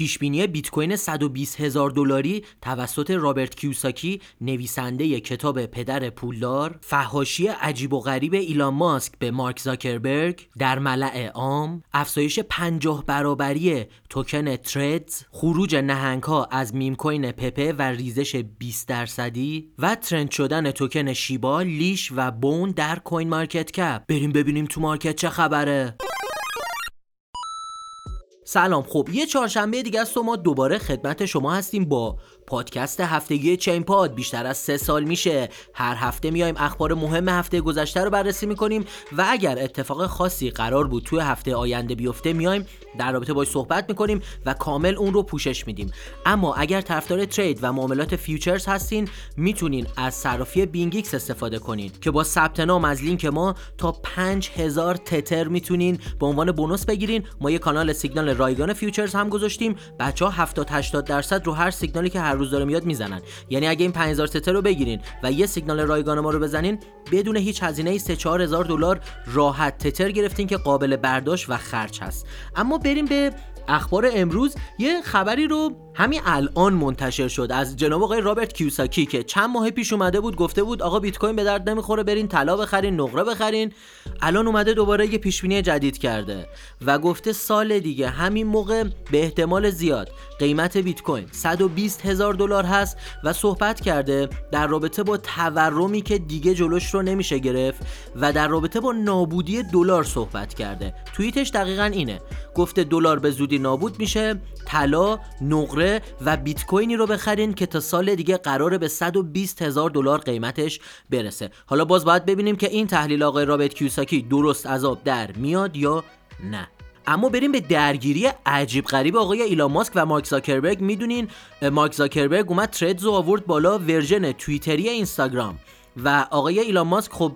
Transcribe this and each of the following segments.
پیشبینی بیت کوین 120 هزار دلاری توسط رابرت کیوساکی نویسنده کتاب پدر پولدار فهاشی عجیب و غریب ایلان ماسک به مارک زاکربرگ در ملأ عام افزایش 50 برابری توکن Threads خروج نهنگ ها از meme coin Pepe و ریزش 20 درصدی و trend شدن توکن Shiba Leash و Bone در CoinMarketCap. بریم ببینیم تو مارکت چه خبره. سلام. خب یه چهارشنبه دیگه است و ما دوباره خدمت شما هستیم با پادکست هفتگی ChainPod. بیشتر از سه سال میشه. هر هفته میایم اخبار مهم هفته گذشته رو بررسی می‌کنیم و اگر اتفاق خاصی قرار بود توی هفته آینده بیفته میایم در رابطه باش صحبت می‌کنیم و کامل اون رو پوشش میدیم. اما اگر طرفدار trade و معاملات futures هستین می‌تونین از صرافی BingX استفاده کنین که با ثبت نام از لینک ما تا 5000 تتر می‌تونین به عنوان bonus بگیرین. ما یه کانال سیگنال رایگان futures هم گذاشتیم. بچه ها 70 80 درصد رو هر سیگنالی که هر روز داره میاد می‌زنن. یعنی اگه این 5000 تتر رو بگیرین و یه سیگنال رایگان ما رو بزنین بدون هیچ هزینه 3 4000 دلار راحت تتر گرفتین که قابل برداشت و خرج هست. اما بریم به اخبار امروز یه خبری رو همین الان منتشر شد. از جناب آقای رابرت کیوساکی که چند ماه پیش اومده بود گفته بود آقا بیت کوین به درد نمی‌خوره برین طلا بخرین نقره بخرین. الان اومده دوباره یه پیشبینی جدید کرده و گفته سال دیگه همین موقع به احتمال زیاد قیمت بیت کوین 120 هزار دلار هست و صحبت کرده در رابطه با تورمی که دیگه جلوش رو نمیشه گرفت و در رابطه با نابودی دلار صحبت کرده. توییتش دقیقا اینه. گفته دلار به زودی نابود میشه طلا نقره و بیت کوینی رو بخرین که تا سال دیگه قراره به 120 هزار دلار قیمتش برسه. حالا باز باید ببینیم که این تحلیل آقای رابرت کیوساکی درست عذاب در میاد یا نه. اما بریم به درگیری عجیب غریب آقای ایلان ماسک و مارک زاکربرگ. می‌دونین مارک زاکربرگ اومد Threads و آورد بالا version توییتری اینستاگرام. و آقای ایلان ماسک خب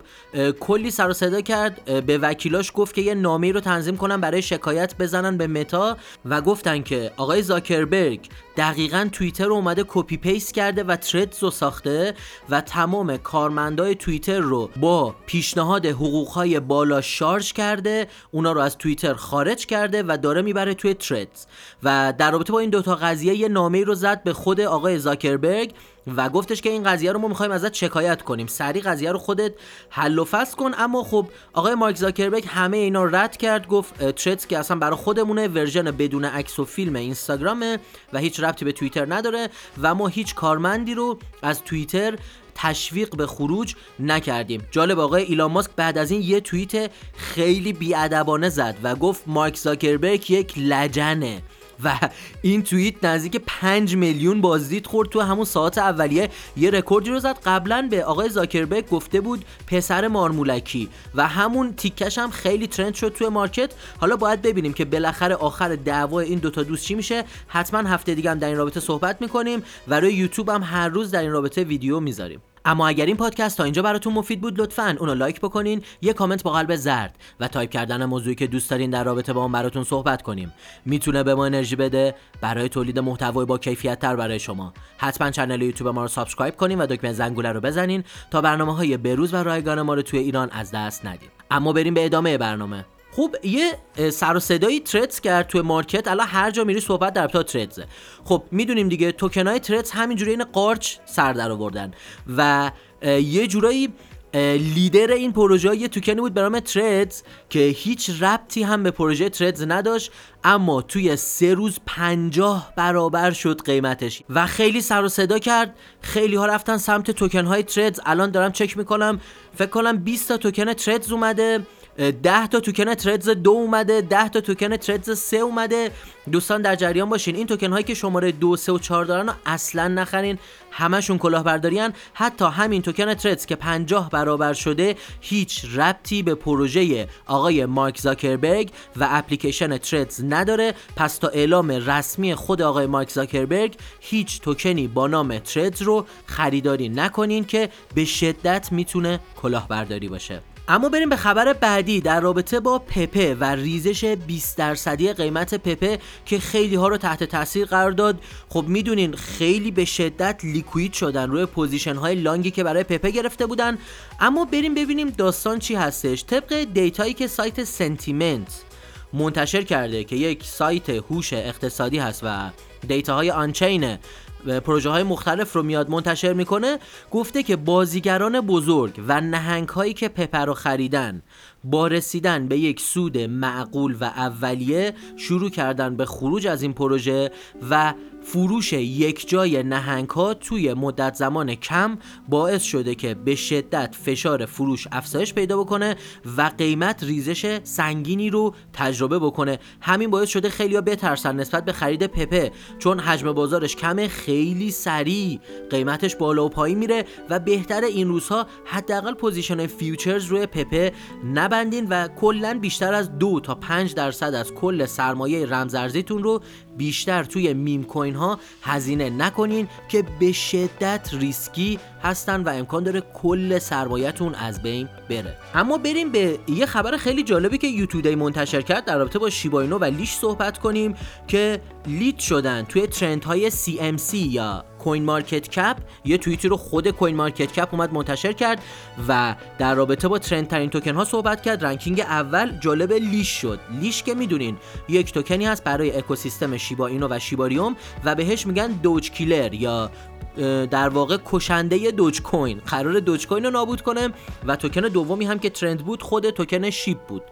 کلی سر و صدا کرد. به وکیلاش گفت که یه نامه رو تنظیم کنن برای شکایت بزنن به متا و گفتن که آقای زاکربرگ دقیقا توییتر رو اومده copy paste کرده و Threads رو ساخته و تمام کارمندای توییتر رو با پیشنهاد حقوقهای بالا شارژ کرده اونا رو از توییتر خارج کرده و داره می‌بره توی Threads. و در رابطه با این دوتا قضیه یه نامه رو زد به خود آقای زاکربرگ. و گفتش که این قضیه رو ما می‌خوایم ازت شکایت کنیم. سری قضیه رو خودت حل و فصل کن. اما خب آقای مارک زاکربرگ همه اینا رد کرد گفت ترتس که اصلا برای خودمونه ورژن بدون عکس و فیلم اینستاگرامه و هیچ ربطی به توییتر نداره و ما هیچ کارمندی رو از توییتر تشویق به خروج نکردیم. جالب آقای ایلان ماسک بعد از این یه توییت خیلی بی‌ادبانه زد و گفت مارک زاکربرگ یک لجنه. و این توییت نزدیک 5 میلیون بازدید خورد تو همون ساعت اولیه. یه رکوردی رو زد. قبلا به آقای زاکربرگ گفته بود پسر مارمولکی و همون تیکش هم خیلی trend شد توی مارکت. حالا باید ببینیم که بالاخره آخر دعوای این دوتا دوست چی میشه. حتما هفته دیگه هم در این رابطه صحبت می‌کنیم و روی یوتیوب هم هر روز در این رابطه ویدیو می‌ذاریم. اما اگر این پادکست تا اینجا براتون مفید بود لطفا اونو لایک بکنین یه کامنت با قلب زرد و تایپ کردن موضوعی که دوست دارین در رابطه با اون براتون صحبت کنیم. می‌تونه به ما انرژی بده. برای تولید محتوای با کیفیت تر برای شما. حتما کانال یوتیوب ما رو subscribe کنین و دکمه زنگوله رو بزنین تا برنامه های بروز و رایگان ما رو توی ایران از دست ندید اما بریم به ادامه برنامه. خب یه سر و صدایی Threads کرد توی مارکت. الان هر جا میری صحبت در تا Threads ه خب می‌دونیم دیگه توکن های Threads همینجوری عین قارچ سر در آوردن و یه جورایی لیدر این پروژه یه توکنی بود به نام Threads که هیچ ربطی هم به پروژه Threads نداشت اما توی سه روز پنجاه برابر شد قیمتش. و خیلی سر و صدا کرد. خیلی ها رفتن سمت توکن های Threads الان دارم چک می‌کنم. فکر کنم 20 تا توکن Threads اومده. 10 تا توکن Threads دو اومده 10 تا توکن Threads سه اومده. دوستان در جریان باشین. این توکن هایی که شماره دو سه و 4 دارن اصلا نخرین. همشون کلاهبرداریان حتی همین توکن Threads که 50 برابر شده هیچ ربطی به پروژه آقای مارک زاکربرگ و اپلیکیشن Threads نداره. پس تا اعلام رسمی خود آقای مارک زاکربرگ هیچ توکنی با نام Threads رو خریداری نکنین که به شدت می‌تونه کلاهبرداری باشه. اما بریم به خبر بعدی در رابطه با Pepe و ریزش 20 درصدی قیمت Pepe که خیلی ها رو تحت تاثیر قرار داد. خب می‌دونین خیلی به شدت liquid شدن روی position های long ی که برای Pepe گرفته بودن. اما بریم ببینیم داستان چی هستش. طبق دیتایی که سایت سنتیمنت منتشر کرده که یک سایت هوش اقتصادی هست و دیتاهای آنچینه پروژه های مختلف رو میاد منتشر می‌کنه گفته که بازیگران بزرگ و نهنگ هایی که پپر رو خریدن. با رسیدن به یک سود معقول و اولیه شروع کردن به خروج از این پروژه و فروش یک جای نهنگ ها توی مدت زمان کم باعث شده که به شدت فشار فروش افزایش پیدا بکنه و قیمت ریزش سنگینی رو تجربه بکنه. همین باعث شده خیلی بترسن نسبت به خرید Pepe چون حجم بازارش کمه خیلی سریع قیمتش بالا و پایین میره و بهتر این روزها حداقل position futures روی Pepe نبندین و کلا بیشتر از دو تا 5 درصد از کل سرمایه رمزارزیتون رو بیشتر توی meme coin ها هزینه نکنین که به شدت ریسکی هستن و امکان داره کل سرمایه‌تون از بین بره. اما بریم به یه خبر خیلی جالبی که U.Today منتشر کرد. در رابطه با Shiba Inu و Leash صحبت کنیم که لیست شدن توی trend های CMC یا CoinMarketCap. یه توییتی رو خود CoinMarketCap اومد منتشر کرد و در رابطه با trend ترین توکن ها صحبت کرد. ranking اول جالب Leash شد. Leash که می‌دونین یک توکنی هست برای اکوسیستم Shiba Inu و Shibarium و بهش میگن Doge Killer یا در واقع کشنده Dogecoin. قرار Dogecoin رو نابود کنه و توکن دومی هم که trend بود خود توکن SHIB بود.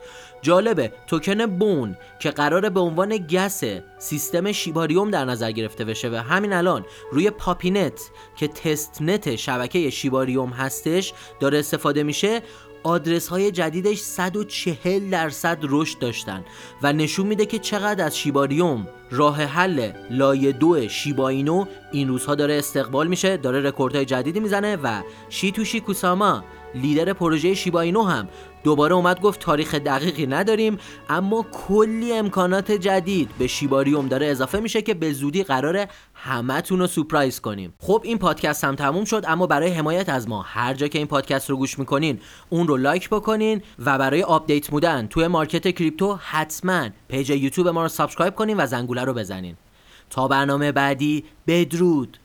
جالبه توکن Bone که قراره به عنوان gas سیستم Shibarium در نظر گرفته بشه و همین الان روی Puppynet که testnet شبکه Shibarium هستش داره استفاده میشه آدرس های جدیدش 140 درصد رشد داشتن و نشون میده که چقدر از Shibarium راه حل لایه دو Shiba Inu این روزها داره استقبال میشه داره رکوردهای جدیدی می‌زنه و Shytoshi Kusama لیدر پروژه Shiba Inu هم دوباره اومد گفت تاریخ دقیقی نداریم اما کلی امکانات جدید. به Shibarium داره اضافه میشه که به زودی قراره همتون رو surprise کنیم. خب این پادکست هم تموم شد اما برای حمایت از ما هر جا که این پادکست رو گوش می‌کنین اون رو لایک بکنین و برای update بودن توی مارکت crypto حتما page یوتیوب ما رو subscribe کنین و زنگوله رو بزنین. تا برنامه بعدی بدرود.